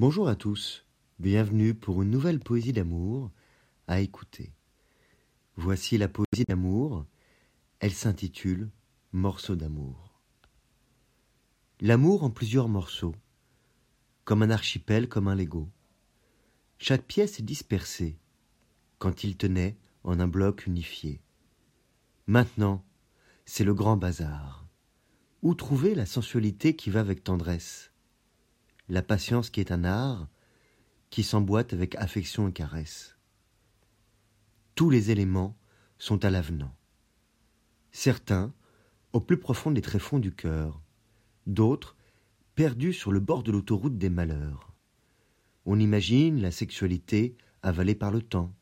Bonjour à tous, bienvenue pour une nouvelle poésie d'amour à écouter. Voici la poésie d'amour, elle s'intitule Morceau d'amour. L'amour en plusieurs morceaux, comme un archipel, comme un Lego. Chaque pièce est dispersée, quand il tenait en un bloc unifié. Maintenant, c'est le grand bazar. Où trouver la sensualité qui va avec tendresse? La patience qui est un art, qui s'emboîte avec affection et caresse. Tous les éléments sont à l'avenant. Certains, au plus profond des tréfonds du cœur, d'autres, perdus sur le bord de l'autoroute des malheurs. On imagine la sexualité avalée par le temps,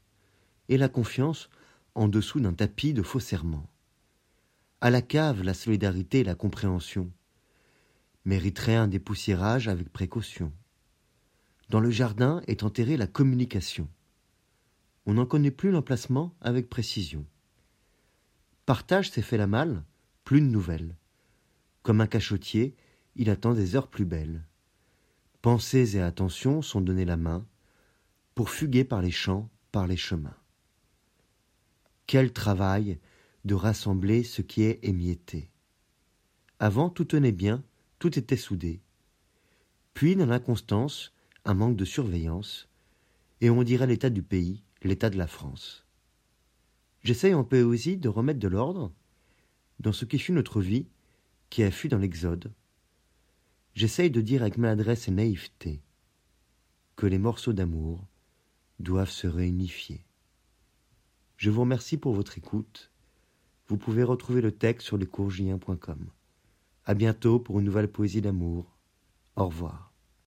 et la confiance en dessous d'un tapis de faux serments. À la cave, la solidarité et la compréhension mériteraient un dépoussiérage avec précaution. Dans le jardin est enterrée la communication. On n'en connaît plus l'emplacement avec précision. Partage s'est fait la malle, plus de nouvelles. Comme un cachotier, il attend des heures plus belles. Pensées et attentions sont données la main pour fuguer par les champs, par les chemins. Quel travail de rassembler ce qui est émietté. Avant, tout tenait bien, tout était soudé. Puis, dans l'inconstance, un manque de surveillance, et on dirait l'état du pays, l'état de la France. J'essaye en poésie de remettre de l'ordre dans ce qui fut notre vie, qui a fui dans l'Exode. J'essaye de dire avec maladresse et naïveté que les morceaux d'amour doivent se réunifier. Je vous remercie pour votre écoute. Vous pouvez retrouver le texte sur lescourgiens.com. À bientôt pour une nouvelle poésie d'amour. Au revoir.